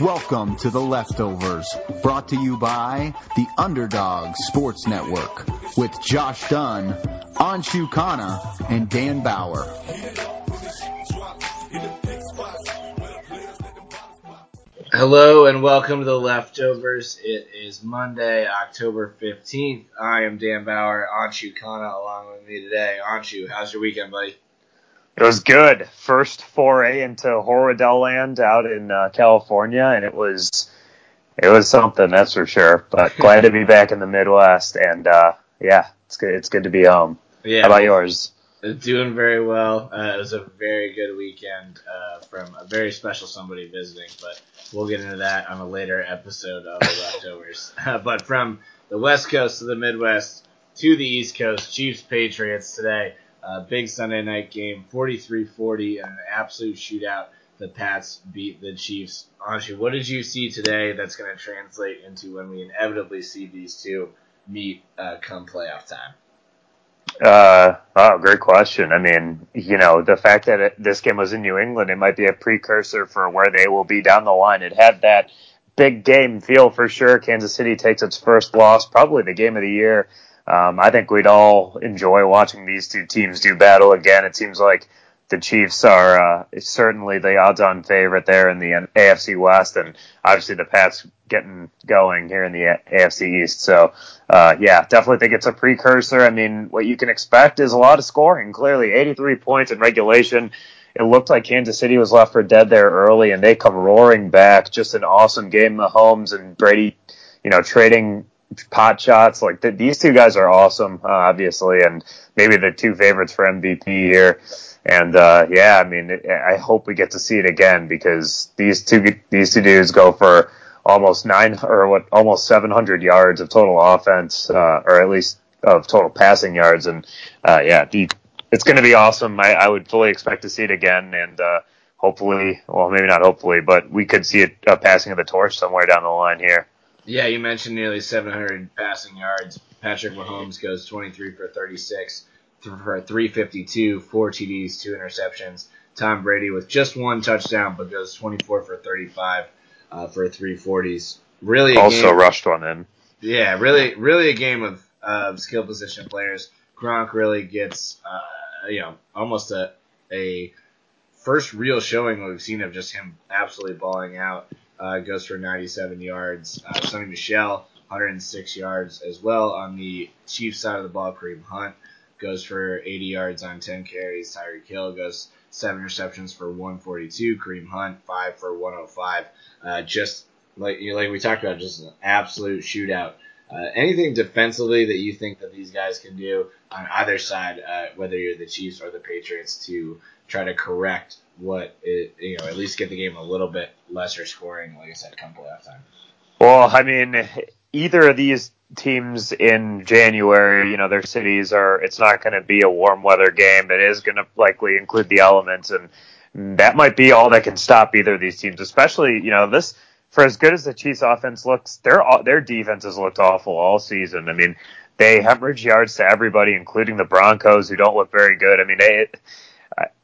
Welcome to The Leftovers, brought to you by the Underdog Sports Network with Josh Dunn, Anshu Khanna, and Dan Bauer. Hello and welcome to The Leftovers. It is Monday, October 15th. I am Dan Bauer, Anshu Khanna along with me today. Anshu, how's your weekend, buddy? It was good. First foray into Horror Land out in uh, California, and it was it was something, that's for sure. But glad to be back in the Midwest, and uh, yeah, it's good. It's good to be home. Yeah. How about yours? Doing very well. Uh, it was a very good weekend uh, from a very special somebody visiting, but we'll get into that on a later episode of the leftovers. but from the West Coast to the Midwest to the East Coast, Chiefs Patriots today. Uh, big Sunday night game, 43-40, and an absolute shootout. The Pats beat the Chiefs. Anshu, what did you see today that's going to translate into when we inevitably see these two meet uh, come playoff time? Uh, oh, great question. I mean, you know, the fact that it, this game was in New England, it might be a precursor for where they will be down the line. It had that big game feel for sure. Kansas City takes its first loss, probably the game of the year. Um, I think we'd all enjoy watching these two teams do battle again. It seems like the Chiefs are uh, certainly the odds-on favorite there in the AFC West, and obviously the Pats getting going here in the AFC East. So, uh, yeah, definitely think it's a precursor. I mean, what you can expect is a lot of scoring. Clearly, 83 points in regulation. It looked like Kansas City was left for dead there early, and they come roaring back. Just an awesome game. Mahomes and Brady, you know, trading pot shots. Like th- these two guys are awesome, uh, obviously, and maybe the two favorites for MVP here. And uh, yeah, I mean, it, I hope we get to see it again because these two these two dudes go for almost nine or what almost 700 yards of total offense, uh, or at least of total passing yards. And uh, yeah, the, it's going to be awesome. I, I would fully expect to see it again, and uh, hopefully, well, maybe not hopefully, but we could see it, a passing of the torch somewhere down the line here. Yeah, you mentioned nearly 700 passing yards. Patrick Mahomes goes 23 for 36 for 352, four TDs, two interceptions. Tom Brady with just one touchdown, but goes 24 for 35 uh, for 340s. Really, also game, rushed one in. Yeah, really, really a game of uh, skill position players. Gronk really gets, uh, you know, almost a a first real showing we've seen of just him absolutely balling out uh, goes for 97 yards. Uh, Sony Michel, 106 yards as well. On the Chiefs side of the ball, Kareem Hunt goes for 80 yards on 10 carries. Tyreek Hill goes seven receptions for 142. Kareem Hunt five for 105. Uh, just like you know, like we talked about, just an absolute shootout. Uh, anything defensively that you think that these guys can do on either side, uh, whether you're the Chiefs or the Patriots, to try to correct what it, you know, at least get the game a little bit lesser scoring, like I said, come playoff time. Well, I mean, either of these teams in January, you know, their cities are, it's not going to be a warm weather game. It is going to likely include the elements, and that might be all that can stop either of these teams, especially, you know, this, for as good as the Chiefs offense looks, their, their defense has looked awful all season. I mean, they hemorrhage yards to everybody, including the Broncos, who don't look very good. I mean, they,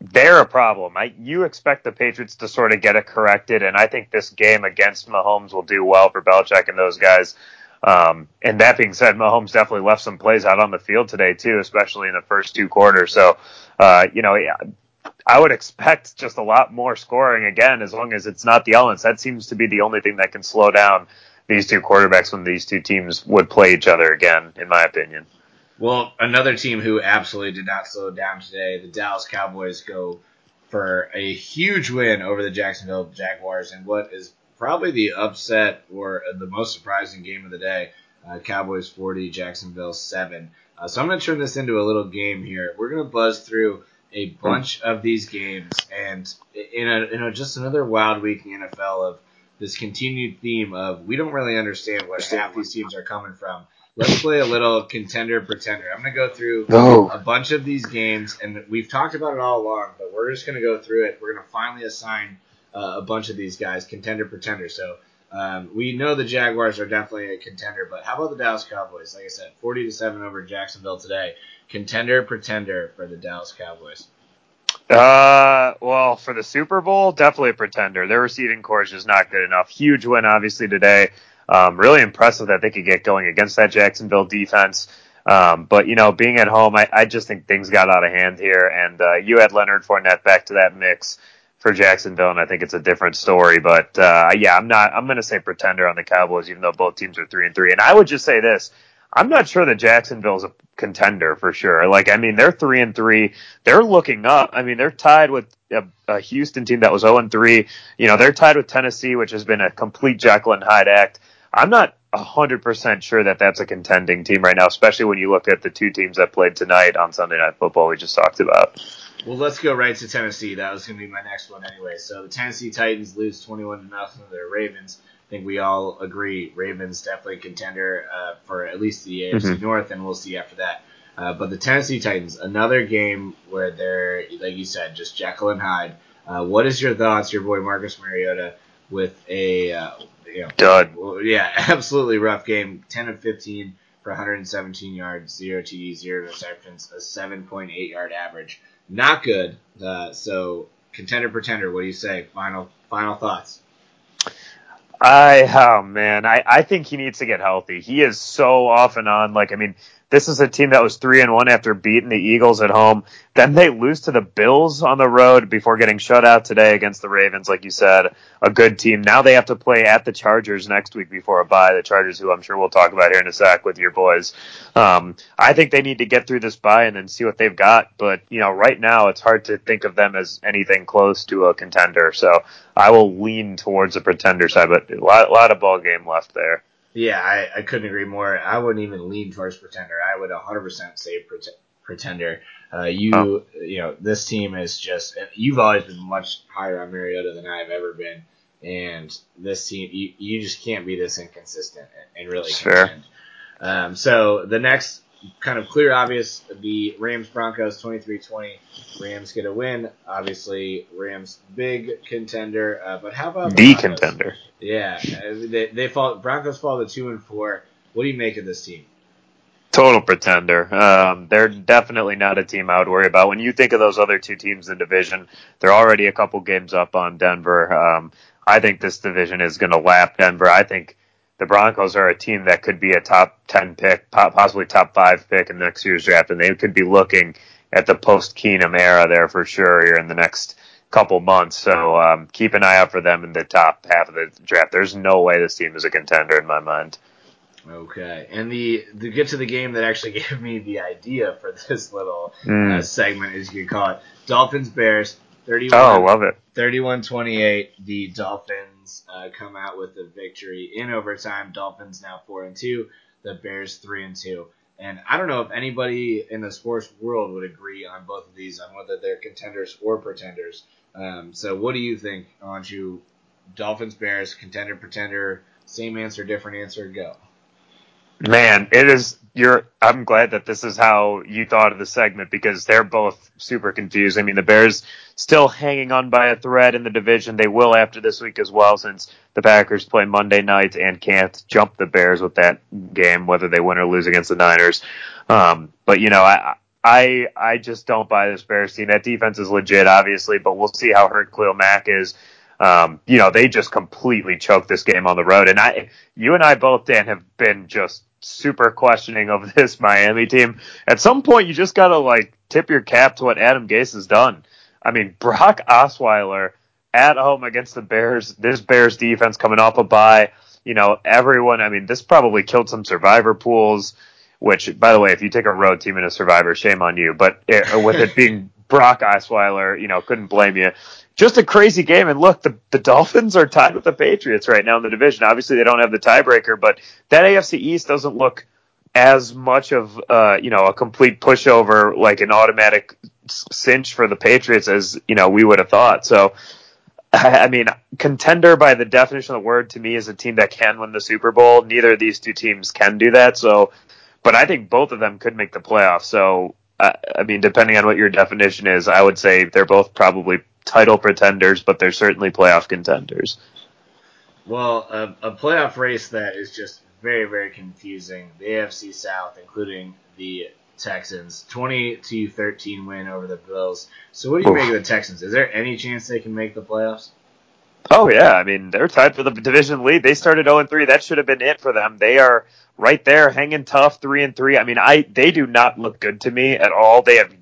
they're a problem. I, you expect the Patriots to sort of get it corrected, and I think this game against Mahomes will do well for Belichick and those guys. Um, and that being said, Mahomes definitely left some plays out on the field today too, especially in the first two quarters. So, uh, you know, I would expect just a lot more scoring again, as long as it's not the elements. That seems to be the only thing that can slow down these two quarterbacks when these two teams would play each other again, in my opinion. Well, another team who absolutely did not slow down today, the Dallas Cowboys go for a huge win over the Jacksonville Jaguars in what is probably the upset or the most surprising game of the day. Uh, Cowboys 40, Jacksonville 7. Uh, so I'm going to turn this into a little game here. We're going to buzz through a bunch of these games, and in a, in a just another wild week in the NFL of this continued theme of we don't really understand where half these teams are coming from. Let's play a little contender pretender. I'm going to go through Oh. a bunch of these games, and we've talked about it all along, but we're just going to go through it. We're going to finally assign uh, a bunch of these guys contender pretender. So um, we know the Jaguars are definitely a contender, but how about the Dallas Cowboys? Like I said, 40 to seven over Jacksonville today. Contender pretender for the Dallas Cowboys. Uh, well, for the Super Bowl, definitely a pretender. Their receiving corps is just not good enough. Huge win, obviously, today. Um, really impressive that they could get going against that Jacksonville defense. Um, but you know, being at home, I, I just think things got out of hand here, and uh, you had Leonard Fournette back to that mix for Jacksonville, and I think it's a different story. But uh, yeah, I'm not. I'm going to say pretender on the Cowboys, even though both teams are three and three. And I would just say this: I'm not sure that Jacksonville's a contender for sure. Like, I mean, they're three and three. They're looking up. I mean, they're tied with a, a Houston team that was zero and three. You know, they're tied with Tennessee, which has been a complete Jekyll and Hyde act. I'm not hundred percent sure that that's a contending team right now, especially when you look at the two teams that played tonight on Sunday Night Football we just talked about. Well, let's go right to Tennessee. That was going to be my next one anyway. So the Tennessee Titans lose 21 to nothing to their Ravens. I think we all agree Ravens definitely contender uh, for at least the AFC North, and we'll see after that. Uh, but the Tennessee Titans, another game where they're, like you said, just Jekyll and Hyde. Uh, what is your thoughts, your boy Marcus Mariota, with a uh, you know, Dud. yeah, absolutely rough game. 10 of 15 for 117 yards, zero TDs, zero interceptions, a 7.8 yard average. Not good. Uh, so contender pretender. What do you say? Final final thoughts. I oh man, I, I think he needs to get healthy. He is so off and on. Like I mean, this is a team that was three and one after beating the Eagles at home. Then they lose to the Bills on the road before getting shut out today against the Ravens, like you said, a good team. Now they have to play at the Chargers next week before a bye. The Chargers, who I'm sure we'll talk about here in a sec with your boys. Um, I think they need to get through this bye and then see what they've got. But you know, right now it's hard to think of them as anything close to a contender. So I will lean towards the pretender side, but a lot, lot of ball game left there. Yeah, I, I couldn't agree more. I wouldn't even lean towards pretender. I would 100% say pretender. Uh, you Oh. you know this team is just you've always been much higher on Mariota than I've ever been, and this team you, you just can't be this inconsistent and, and really Sure. contend. Um, so the next kind of clear obvious the Rams Broncos 23-20. Rams get a win. Obviously Rams big contender, uh, but how about The Broncos? contender. Yeah, uh, they, they fall. Broncos fall to two and four. What do you make of this team? Total pretender. Um, they're definitely not a team I would worry about. When you think of those other two teams in the division, they're already a couple games up on Denver. Um, I think this division is going to lap Denver. I think the Broncos are a team that could be a top 10 pick, possibly top five pick in next year's draft, and they could be looking at the post Keenum era there for sure here in the next couple months. So um, keep an eye out for them in the top half of the draft. There's no way this team is a contender in my mind. Okay, and the to get to the game that actually gave me the idea for this little Mm. uh, segment, as you could call it, Dolphins Bears 31, Oh, love it. 31-28. The Dolphins uh, come out with the victory in overtime. Dolphins now four and two. The Bears three and two. And I don't know if anybody in the sports world would agree on both of these, on whether they're contenders or pretenders. Um, so, what do you think? Want you, Dolphins, Bears, contender, pretender. Same answer, different answer. Go. Man, it is. You're. I'm glad that this is how you thought of the segment because they're both super confused. I mean, the Bears still hanging on by a thread in the division. They will after this week as well, since the Packers play Monday night and can't jump the Bears with that game, whether they win or lose against the Niners. Um, but you know, I. I I just don't buy this Bears team. That defense is legit, obviously, but we'll see how hurt Khalil Mack is. Um, you know, they just completely choked this game on the road. And I, you and I both, Dan, have been just super questioning of this Miami team. At some point, you just gotta like tip your cap to what Adam Gase has done. I mean, Brock Osweiler at home against the Bears. This Bears defense coming off a bye. You know, everyone. I mean, this probably killed some survivor pools. Which, by the way, if you take a road team in a survivor, shame on you. But it, with it being Brock Osweiler, you know, couldn't blame you just a crazy game. And look, the, the Dolphins are tied with the Patriots right now in the division. Obviously, they don't have the tiebreaker, but that AFC East doesn't look as much of uh, you know a complete pushover, like an automatic cinch for the Patriots as you know we would have thought. So I mean, contender by the definition of the word to me is a team that can win the Super Bowl. Neither of these two teams can do that. So, but I think both of them could make the playoffs. So, I mean, depending on what your definition is, I would say they're both probably title pretenders, but they're certainly playoff contenders. Well, a, a playoff race that is just very, very confusing. The AFC South, including the Texans, twenty to thirteen win over the Bills. So, what do you Oof. make of the Texans? Is there any chance they can make the playoffs? Oh yeah, I mean they're tied for the division lead. They started 0 3. That should have been it for them. They are right there, hanging tough, three and three. I mean, I they do not look good to me at all. They have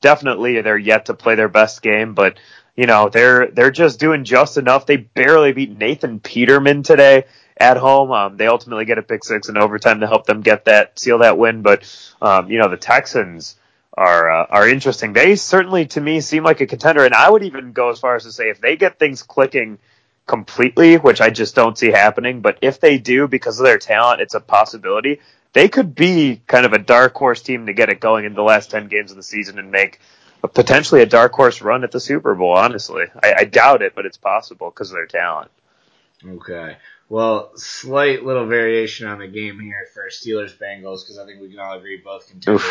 definitely they're yet to play their best game, but you know they're they're just doing just enough. They barely beat Nathan Peterman today at home. Um, they ultimately get a pick six in overtime to help them get that seal that win. But um, you know the Texans are uh, are interesting. They certainly to me seem like a contender, and I would even go as far as to say if they get things clicking completely, which I just don't see happening, but if they do because of their talent, it's a possibility. They could be kind of a dark horse team to get it going in the last ten games of the season and make a, potentially a dark horse run at the Super Bowl. Honestly, I, I doubt it, but it's possible because of their talent. Okay. Well, slight little variation on the game here for Steelers Bengals because I think we can all agree both contenders.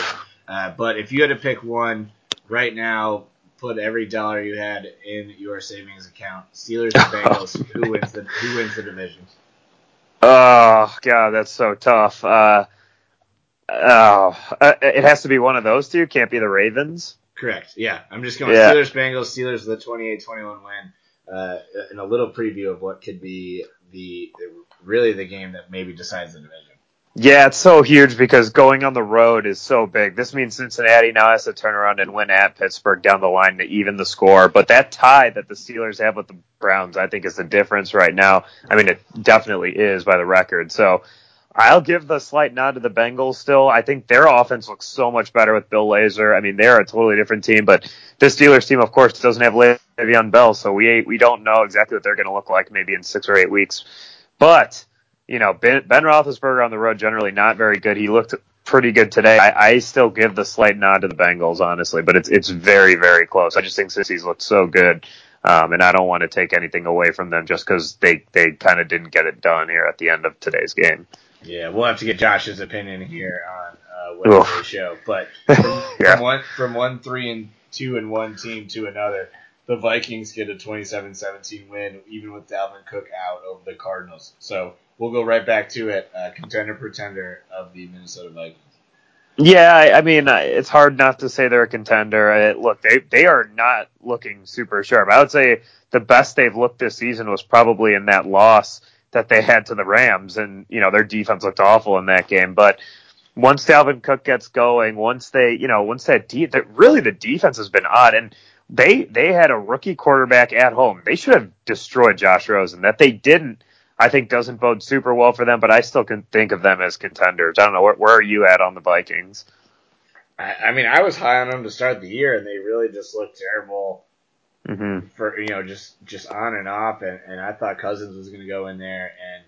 Uh, but if you had to pick one right now, put every dollar you had in your savings account. Steelers or Bengals, who wins the who wins the division? Oh god, that's so tough. Uh, oh, uh, it has to be one of those two. Can't be the Ravens. Correct. Yeah, I'm just going yeah. Steelers Bengals. Steelers with the 28-21 win. Uh, and a little preview of what could be the really the game that maybe decides the division. Yeah, it's so huge because going on the road is so big. This means Cincinnati now has to turn around and win at Pittsburgh down the line to even the score. But that tie that the Steelers have with the Browns, I think, is the difference right now. I mean, it definitely is by the record. So I'll give the slight nod to the Bengals still. I think their offense looks so much better with Bill Lazor. I mean, they're a totally different team, but this Steelers team, of course, doesn't have Le'Veon Bell, so we we don't know exactly what they're going to look like maybe in six or eight weeks. But you know, Ben, ben Roethlisberger on the road generally not very good. He looked pretty good today. I, I still give the slight nod to the Bengals, honestly, but it's it's very very close. I just think Cincy's looked so good, um, and I don't want to take anything away from them just because they they kind of didn't get it done here at the end of today's game. Yeah, we'll have to get Josh's opinion here on uh, Wednesday's show, but from, yeah. from one from one three and two and one team to another the Vikings get a 27-17 win, even with Dalvin Cook out over the Cardinals. So we'll go right back to it. Uh, contender pretender of the Minnesota Vikings. Yeah, I, I mean, it's hard not to say they're a contender. Uh, look, they they are not looking super sharp. I would say the best they've looked this season was probably in that loss that they had to the Rams, and you know their defense looked awful in that game. But once Dalvin Cook gets going, once they, you know, once that, de- that really the defense has been odd, and they they had a rookie quarterback at home. They should have destroyed Josh Rosen. That they didn't I think doesn't bode super well for them, but I still can think of them as contenders. I don't know where, where are you at on the Vikings? I, I, mean, I was high on them to start the year, and they really just looked terrible mm-hmm. for you know just just on and off. And, and I thought Cousins was going to go in there and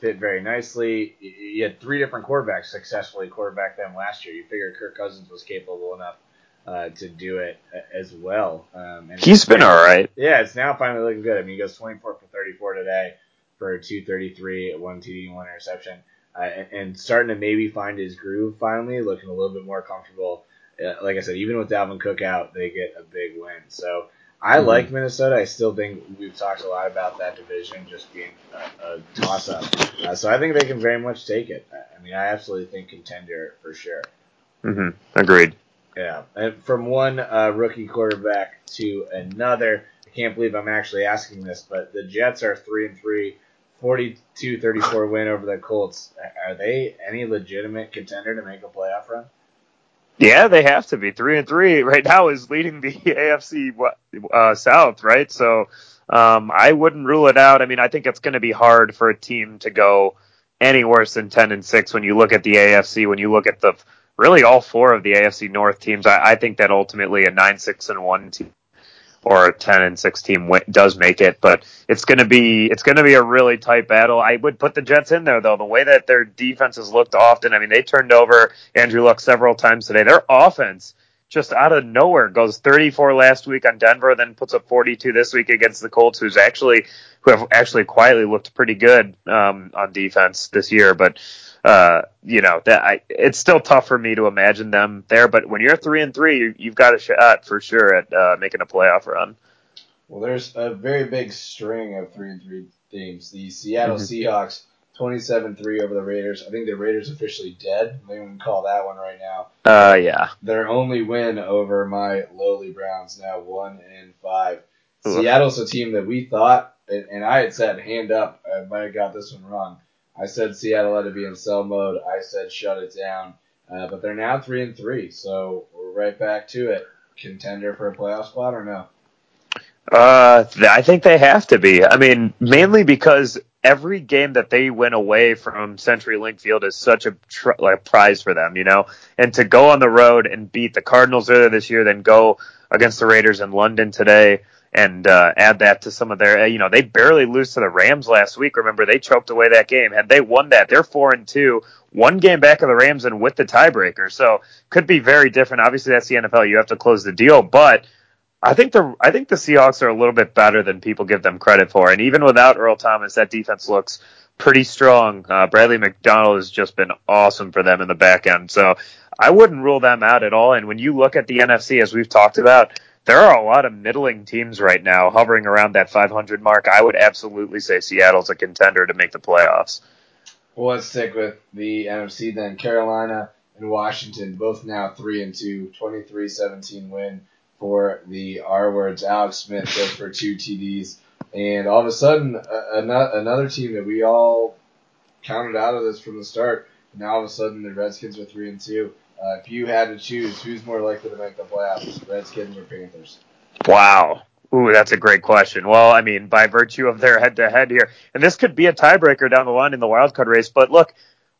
fit very nicely. You had three different quarterbacks successfully quarterback them last year. You figured Kirk Cousins was capable enough uh, to do it as well. Um, He's been all right. Yeah, it's now finally looking good. I mean, he goes 24 for 34 today for a 233, one TD, one interception, uh, and, and, starting to maybe find his groove finally, looking a little bit more comfortable. Uh, like I said, even with Dalvin Cook out, they get a big win. So I mm-hmm. like Minnesota. I still think we've talked a lot about that division just being a, a toss up. Uh, so I think they can very much take it. I mean, I absolutely think contender for sure. Mm-hmm. Agreed. Yeah, and from one uh, rookie quarterback to another, I can't believe I'm actually asking this, but the Jets are three and three 42-34 win over the Colts. Are they any legitimate contender to make a playoff run? Yeah, they have to be. Three and three right now is leading the AFC uh, South, right? So um, I wouldn't rule it out. I mean, I think it's going to be hard for a team to go any worse than ten and six when you look at the AFC. When you look at the really all four of the AFC North teams, I, I think that ultimately a nine six and one team or a 10 and 6 team does make it, but it's going to be it's going to be a really tight battle. I would put the Jets in there though. The way that their defense has looked often, I mean, they turned over Andrew Luck several times today. Their offense just out of nowhere goes 34 last week on Denver, then puts up 42 this week against the Colts, who's actually who have actually quietly looked pretty good um, on defense this year. But uh, you know that I, it's still tough for me to imagine them there. But when you're three and three, you, you've got a shot for sure at uh, making a playoff run. Well, there's a very big string of three and three teams. The Seattle mm-hmm. Seahawks 27-3 over the Raiders. I think the Raiders officially dead. They can call that one right now. Uh, yeah. Their only win over my lowly Browns now one and five. Ooh. Seattle's a team that we thought, and I had said hand up. I might have got this one wrong. I said Seattle had to be in sell mode. I said shut it down. Uh, but they're now three and three, so we're right back to it. Contender for a playoff spot or no? Uh, I think they have to be. I mean, mainly because every game that they win away from CenturyLink Field is such a tr- like prize for them, you know. And to go on the road and beat the Cardinals earlier this year, then go against the Raiders in London today, and uh, add that to some of their, you know, they barely lose to the Rams last week. Remember, they choked away that game. Had they won that, they're four and two, one game back of the Rams, and with the tiebreaker. So could be very different. Obviously, that's the NFL. You have to close the deal, but I think the I think the Seahawks are a little bit better than people give them credit for, and even without Earl Thomas, that defense looks pretty strong. Uh, Bradley McDougald has just been awesome for them in the back end, so I wouldn't rule them out at all. And when you look at the NFC, as we've talked about, there are a lot of middling teams right now hovering around that 500 mark. I would absolutely say Seattle's a contender to make the playoffs. Well, let's stick with the NFC then. Carolina and Washington both now three and two, 23-17 win for the R words. Alex Smith goes for two TDs, and all of a sudden, another team that we all counted out of this from the start. Now all of a sudden, the Redskins are three and two. Uh, if you had to choose, who's more likely to make the playoffs, Redskins or Panthers? Wow. Ooh, that's a great question. Well, I mean, by virtue of their head-to-head here, and this could be a tiebreaker down the line in the wild card race. But look,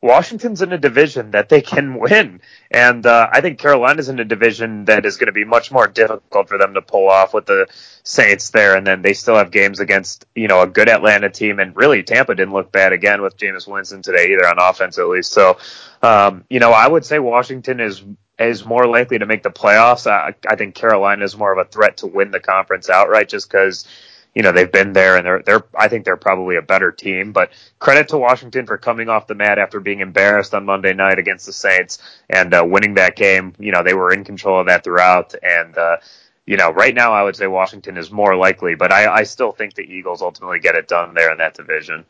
Washington's in a division that they can win. And uh, I think Carolina's in a division that is going to be much more difficult for them to pull off with the Saints there. And then they still have games against, you know, a good Atlanta team. And really, Tampa didn't look bad again with Jameis Winston today, either on offense at least. So, um, you know, I would say Washington is is more likely to make the playoffs. I, I think Carolina is more of a threat to win the conference outright just because – you know, they've been there and they're, they're, I think they're probably a better team, but credit to Washington for coming off the mat after being embarrassed on Monday night against the Saints and, uh, winning that game. You know, they were in control of that throughout. And, uh, you know, right now I would say Washington is more likely, but I, I still think the Eagles ultimately get it done there in that division.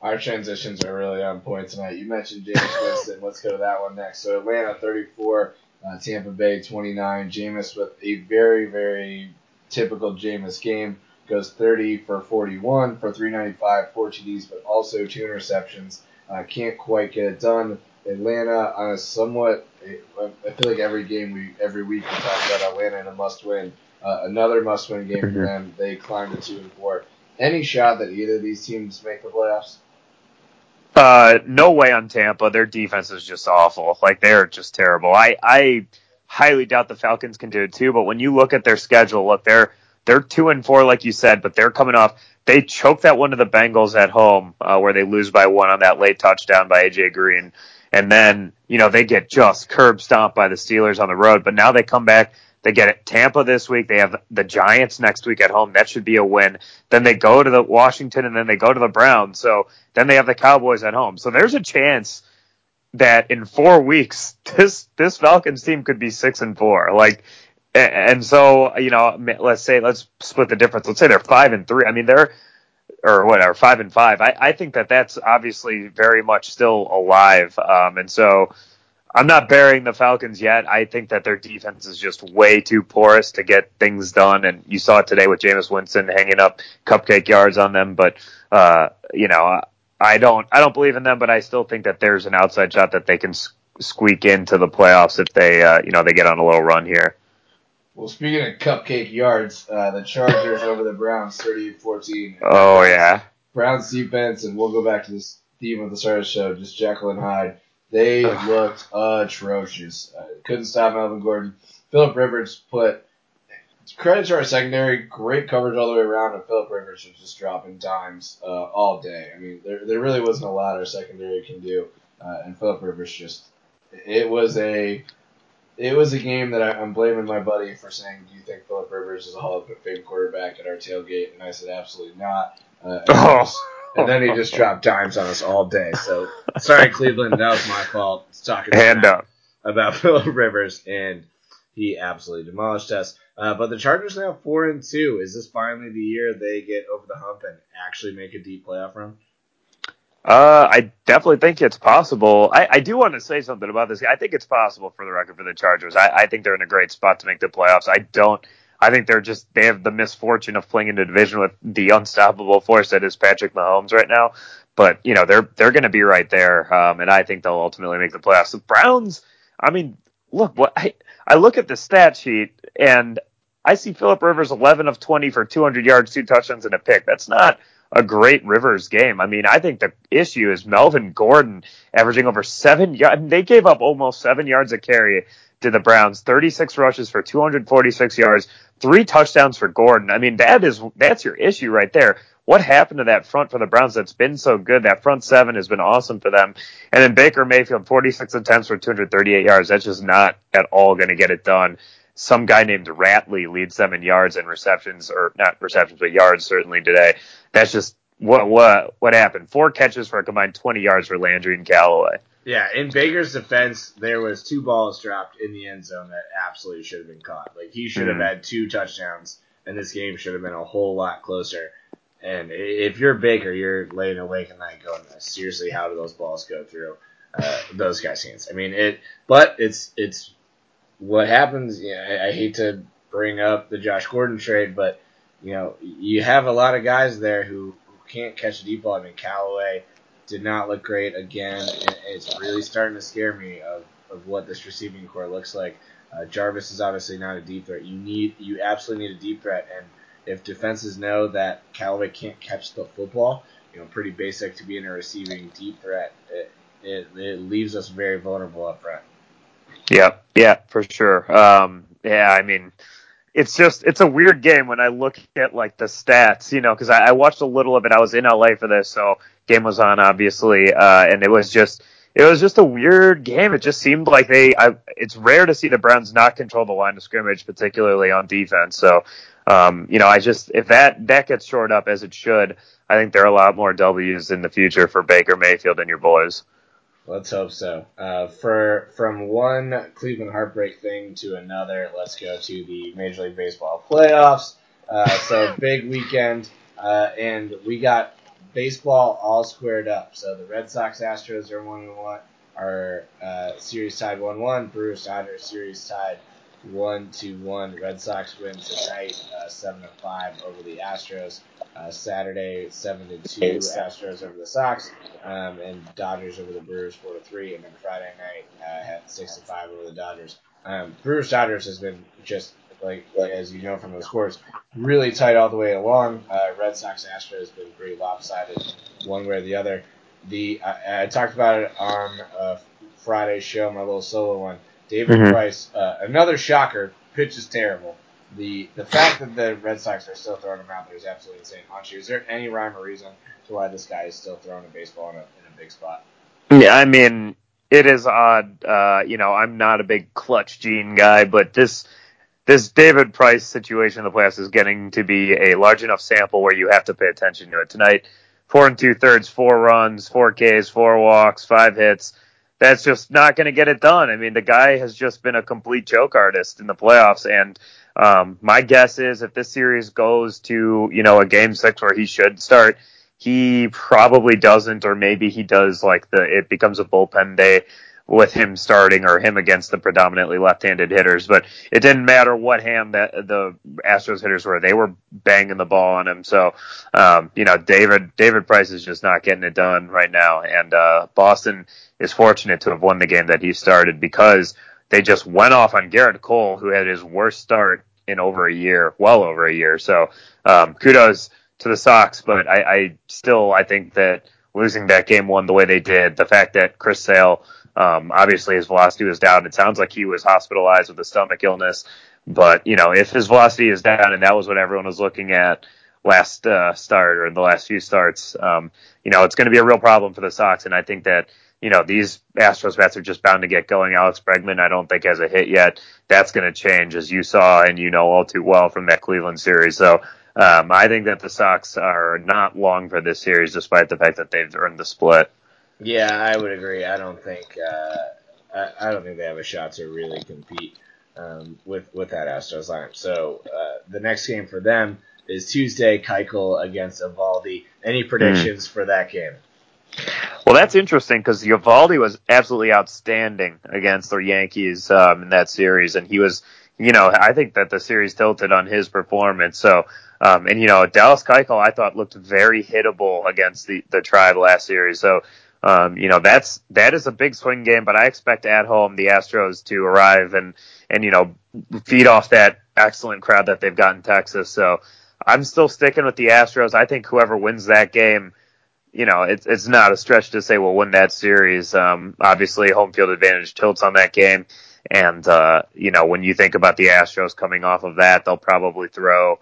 Our transitions are really on point tonight. You mentioned Jameis Winston. Let's go to that one next. So Atlanta 34, uh, Tampa Bay 29. Jameis with a very, very typical Jameis game goes 30 for 41 for 395, four TDs, but also two interceptions. Uh, can't quite get it done. Atlanta on a somewhat, I feel like every game we every week we talk about Atlanta in a must win. Uh, another must win game for mm-hmm. them. They climbed to two and four. Any shot that either of these teams make the playoffs? Uh, no way on Tampa. Their defense is just awful. Like they're just terrible. I I highly doubt the Falcons can do it too. But when you look at their schedule, look, they're they're two and four, like you said, but they're coming off. They choked that one to the Bengals at home, uh, where they lose by one on that late touchdown by AJ Green, and then you know they get just curb stomped by the Steelers on the road. But now they come back. They get it Tampa this week. They have the Giants next week at home. That should be a win. Then they go to the Washington, and then they go to the Browns. So then they have the Cowboys at home. So there's a chance that in four weeks this this Falcons team could be six and four. Like and so you know, let's say let's split the difference. Let's say they're five and three. I mean, they're or whatever five and five. I, I think that that's obviously very much still alive. Um, and so I'm not burying the Falcons yet. I think that their defense is just way too porous to get things done. And you saw it today with Jameis Winston hanging up cupcake yards on them. But uh, you know, I don't I don't believe in them, but I still think that there's an outside shot that they can squeak into the playoffs if they uh, you know they get on a little run here. Well, speaking of cupcake yards, uh, the Chargers over the Browns, 38-14. Oh, yeah. Browns defense, and we'll go back to this theme of the start of the show, just Jekyll and Hyde. They looked atrocious. Uh, couldn't stop Melvin Gordon. Philip Rivers put credit to our secondary, great coverage all the way around, and Philip Rivers was just dropping dimes uh, all day. I mean, there, there really wasn't a lot our secondary can do, uh, and Philip Rivers just, it was a it was a game that I, am blaming my buddy for saying, "Do you think Philip Rivers is a Hall of Fame quarterback?" at our tailgate, and I said, "Absolutely not." Uh, and, oh. and, then he just dropped dimes on us all day. So sorry, Cleveland, that was my fault. It's talking Hand up. about Philip Rivers, and he absolutely demolished us. Uh, but the Chargers now four and two. Is this finally the year they get over the hump and actually make a deep playoff run? Uh, I definitely think it's possible. I, I do want to say something about this. I think it's possible for the record for the Chargers. I, I think they're in a great spot to make the playoffs. I don't. I think they're just they have the misfortune of playing in a division with the unstoppable force that is Patrick Mahomes right now. But you know they're they're going to be right there, um, and I think they'll ultimately make the playoffs. The Browns. I mean, look what I I look at the stat sheet and I see Philip Rivers 11 of 20 for 200 yards, two touchdowns, and a pick. That's not a great Rivers game. I mean, I think the issue is Melvin Gordon averaging over seven yards. They gave up almost seven yards a carry to the Browns, 36 rushes for 246 yards, three touchdowns for Gordon. I mean, that is, that's your issue right there. What happened to that front for the Browns that's been so good? That front seven has been awesome for them. And then Baker Mayfield, 46 attempts for 238 yards. That's just not at all going to get it done some guy named Ratley leads them in yards and receptions, or not receptions, but yards certainly today. That's just what what what happened. Four catches for a combined 20 yards for Landry and Callaway. Yeah, in Baker's defense, there was two balls dropped in the end zone that absolutely should have been caught. Like he should have mm-hmm. had two touchdowns, and this game should have been a whole lot closer. And if you're Baker, you're laying awake at night going, seriously, how do those balls go through uh, those guys' hands? I mean, it, but it's it's what happens, you know, I, I hate to bring up the Josh Gordon trade, but you know, you have a lot of guys there who, who can't catch a deep ball. I mean, Callaway did not look great again, and it's really starting to scare me of, of what this receiving corps looks like. Uh, Jarvis is obviously not a deep threat. You need, you absolutely need a deep threat, and if defenses know that Callaway can't catch the football, you know, pretty basic to be in a receiving deep threat, it, it, it leaves us very vulnerable up front. Yeah, yeah, for sure. Um, yeah, I mean, it's just it's a weird game when I look at like the stats, you know, because I, I, watched a little of it. I was in LA for this, so game was on obviously, uh, and it was just it was just a weird game. It just seemed like they. I, it's rare to see the Browns not control the line of scrimmage, particularly on defense. So, um, you know, I just if that that gets shored up as it should, I think there are a lot more W's in the future for Baker Mayfield and your boys. Let's hope so. Uh, for from one Cleveland heartbreak thing to another, let's go to the Major League Baseball playoffs. Uh, so big weekend, uh, and we got baseball all squared up. So the Red Sox Astros are one and one. Our uh, series tied one one. Brewers Dodgers series tied one to one. Red Sox win tonight, uh, seven to five over the Astros. Uh, Saturday, seven to two, Astros over the Sox, um, and Dodgers over the Brewers, four to three, and then Friday night uh, had six to five over the Dodgers. Um, Brewers Dodgers has been just like, as you know from the scores, really tight all the way along. Uh, Red Sox Astros has been pretty lopsided, one way or the other. The I, I talked about it on uh, Friday's show, my little solo one. David mm-hmm. Price, uh, another shocker, pitch is terrible the the fact that the Red Sox are still throwing him out there is absolutely insane. Honestly, is there any rhyme or reason to why this guy is still throwing a baseball in a, in a big spot? Yeah, I mean, it is odd. Uh, you know, I'm not a big clutch gene guy, but this this David Price situation in the playoffs is getting to be a large enough sample where you have to pay attention to it tonight. Four and two thirds, four runs, four Ks, four walks, five hits. That's just not going to get it done. I mean, the guy has just been a complete joke artist in the playoffs, and um, my guess is if this series goes to, you know, a game six where he should start, he probably doesn't, or maybe he does like the, it becomes a bullpen day with him starting or him against the predominantly left-handed hitters. But it didn't matter what hand that the Astros hitters were; they were banging the ball on him. So, um, you know, David David Price is just not getting it done right now, and uh, Boston is fortunate to have won the game that he started because they just went off on Gerrit Cole, who had his worst start in over a year, well over a year. So um, kudos to the Sox, but I, I, still I think that losing that game one the way they did, the fact that Chris Sale, um, obviously his velocity was down. It sounds like he was hospitalized with a stomach illness, but you know if his velocity is down, and that was what everyone was looking at last uh, start or in the last few starts, um, you know it's going to be a real problem for the Sox, and I think that you know, these Astros bats are just bound to get going. Alex Bregman, I don't think has a hit yet. That's going to change, as you saw and you know all too well from that Cleveland series. So um, I think that the Sox are not long for this series, despite the fact that they've earned the split. Yeah, I would agree. I don't think uh, I, I don't think they have a shot to really compete um, with with that Astros lineup. So uh, the next game for them is Tuesday, Keuchel against Eovaldi. Any predictions mm. for that game? Well, that's interesting because Eovaldi was absolutely outstanding against the Yankees um, in that series, and he was, you know, I think that the series tilted on his performance. So, um, and you know, Dallas Keuchel I thought looked very hittable against the the Tribe last series. So, um, you know, that's that is a big swing game, but I expect at home the Astros to arrive and and you know feed off that excellent crowd that they've got in Texas. So I'm still sticking with the Astros. I think whoever wins that game, you know, it's it's not a stretch to say we'll win that series. Um, obviously, home field advantage tilts on that game, and uh, you know when you think about the Astros coming off of that, they'll probably throw.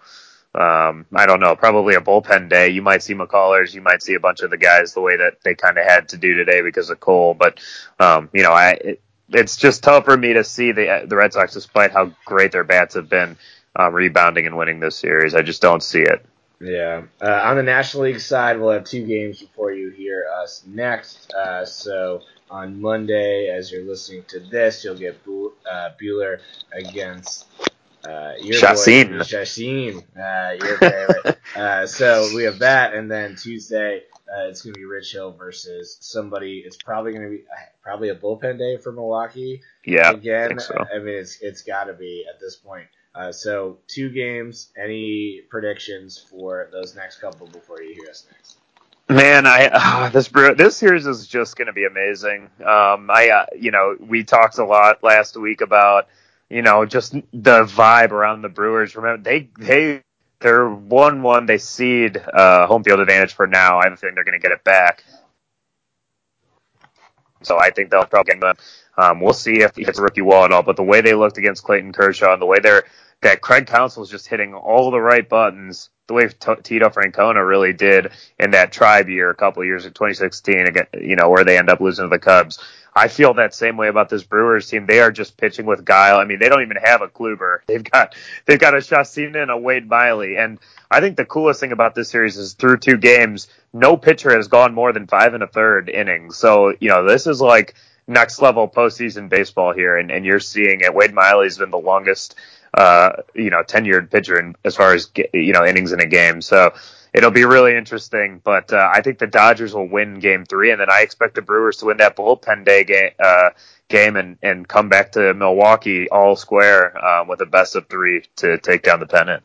Um, I don't know, probably a bullpen day. You might see McCullers, you might see a bunch of the guys the way that they kind of had to do today because of Cole. But um, you know, I it, it's just tough for me to see the the Red Sox, despite how great their bats have been, um, rebounding and winning this series. I just don't see it. Yeah. Uh, on the National League side, we'll have two games before you hear us next. Uh, so on Monday, as you're listening to this, you'll get Bu- uh, Buehler against uh, your Chacin. boy, Chacin, uh, your favorite. uh, so we have that, and then Tuesday uh, it's going to be Rich Hill versus somebody. It's probably going to be probably a bullpen day for Milwaukee. Yeah, again. I, so. I mean, it's it's got to be at this point. Uh, so two games. Any predictions for those next couple before you hear us next? Man, I uh, this this series is just going to be amazing. Um, I uh, you know we talked a lot last week about you know just the vibe around the Brewers. Remember they they they're one one. They seed uh, home field advantage for now. I have a feeling they're going to get it back. So I think they'll probably get um, we'll see if he it's rookie wall at all. But the way they looked against Clayton Kershaw and the way they're that Craig Counsell is just hitting all the right buttons, the way Tito Francona really did in that tribe year a couple years in 2016, again, you know, where they end up losing to the Cubs. I feel that same way about this Brewers team. They are just pitching with guile. I mean, they don't even have a Kluber. They've got they've got a Chacin and a Wade Miley. And I think the coolest thing about this series is through two games, no pitcher has gone more than five and a third innings. So you know, this is like next level postseason baseball here, and, and you're seeing it. Wade Miley's been the longest uh, you know, tenured pitcher in, as far as, you know, innings in a game. So it'll be really interesting, but, uh, I think the Dodgers will win game three, and then I expect the Brewers to win that bullpen day game, uh, game and, and come back to Milwaukee all square, uh, with a best of three to take down the pennant.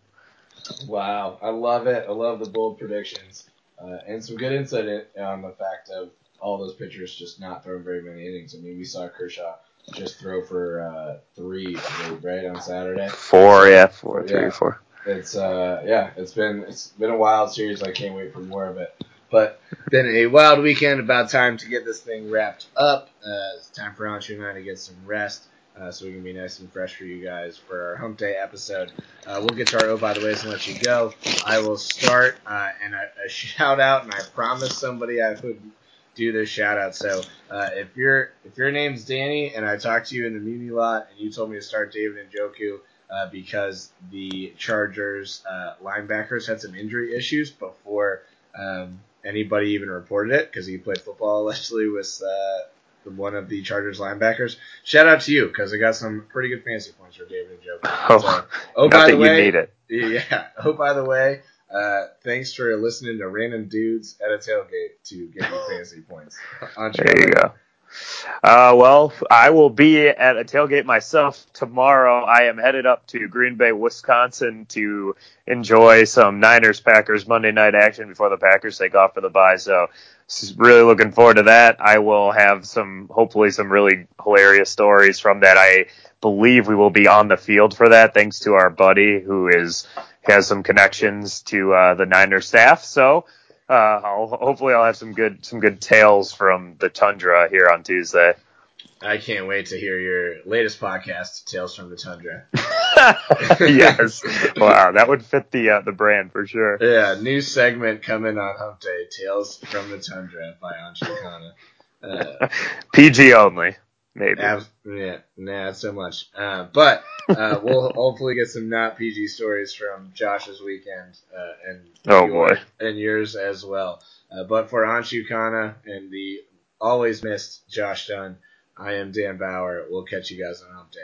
Wow. I love it. I love the bold predictions. Uh, and some good insight on the fact of all those pitchers just not throwing very many innings. I mean, we saw Kershaw just throw for uh, three, right on Saturday. Four, yeah, four, three, yeah. four. It's uh, yeah, it's been it's been a wild series. I can't wait for more of it. But been a wild weekend. About time to get this thing wrapped up. Uh, it's time for Anshu and I to get some rest. Uh, so we can be nice and fresh for you guys for our hump day episode. Uh, we'll get to our oh by the ways and let you go. I will start uh, and a, a, shout out, and I promised somebody I would do this shout out. So uh, if your if your name's Danny and I talked to you in the Muni lot and you told me to start David Njoku uh, because the Chargers uh, linebackers had some injury issues before um, anybody even reported it because he played football allegedly with uh, one of the Chargers linebackers. Shout out to you because I got some pretty good fancy points for David Njoku. Oh, so, oh by the way, you made it. Yeah. Oh, by the way, uh, thanks for listening to random dudes at a tailgate to get you fantasy points. there you go. Uh, well, I will be at a tailgate myself tomorrow. I am headed up to Green Bay, Wisconsin to enjoy some Niners Packers Monday night action before the Packers take off for the bye. So, really looking forward to that. I will have some, hopefully, some really hilarious stories from that. I believe we will be on the field for that, thanks to our buddy who is has some connections to uh, the Niner staff. So uh, I'll, hopefully I'll have some good some good tales from the tundra here on Tuesday. I can't wait to hear your latest podcast, Tales from the Tundra. yes, wow, that would fit the uh, the brand for sure. Yeah, new segment coming on Hump Day, Tales from the Tundra by Anshu Khanna. Uh, PG only, maybe. Ab- yeah, nah, not so much. Uh, but uh, we'll hopefully get some not PG stories from Josh's weekend uh, and Oh, your- boy. and yours as well. Uh, but for Anshu Khanna and the always missed Josh Dunn, I am Dan Bauer. We'll catch you guys on Hump Day.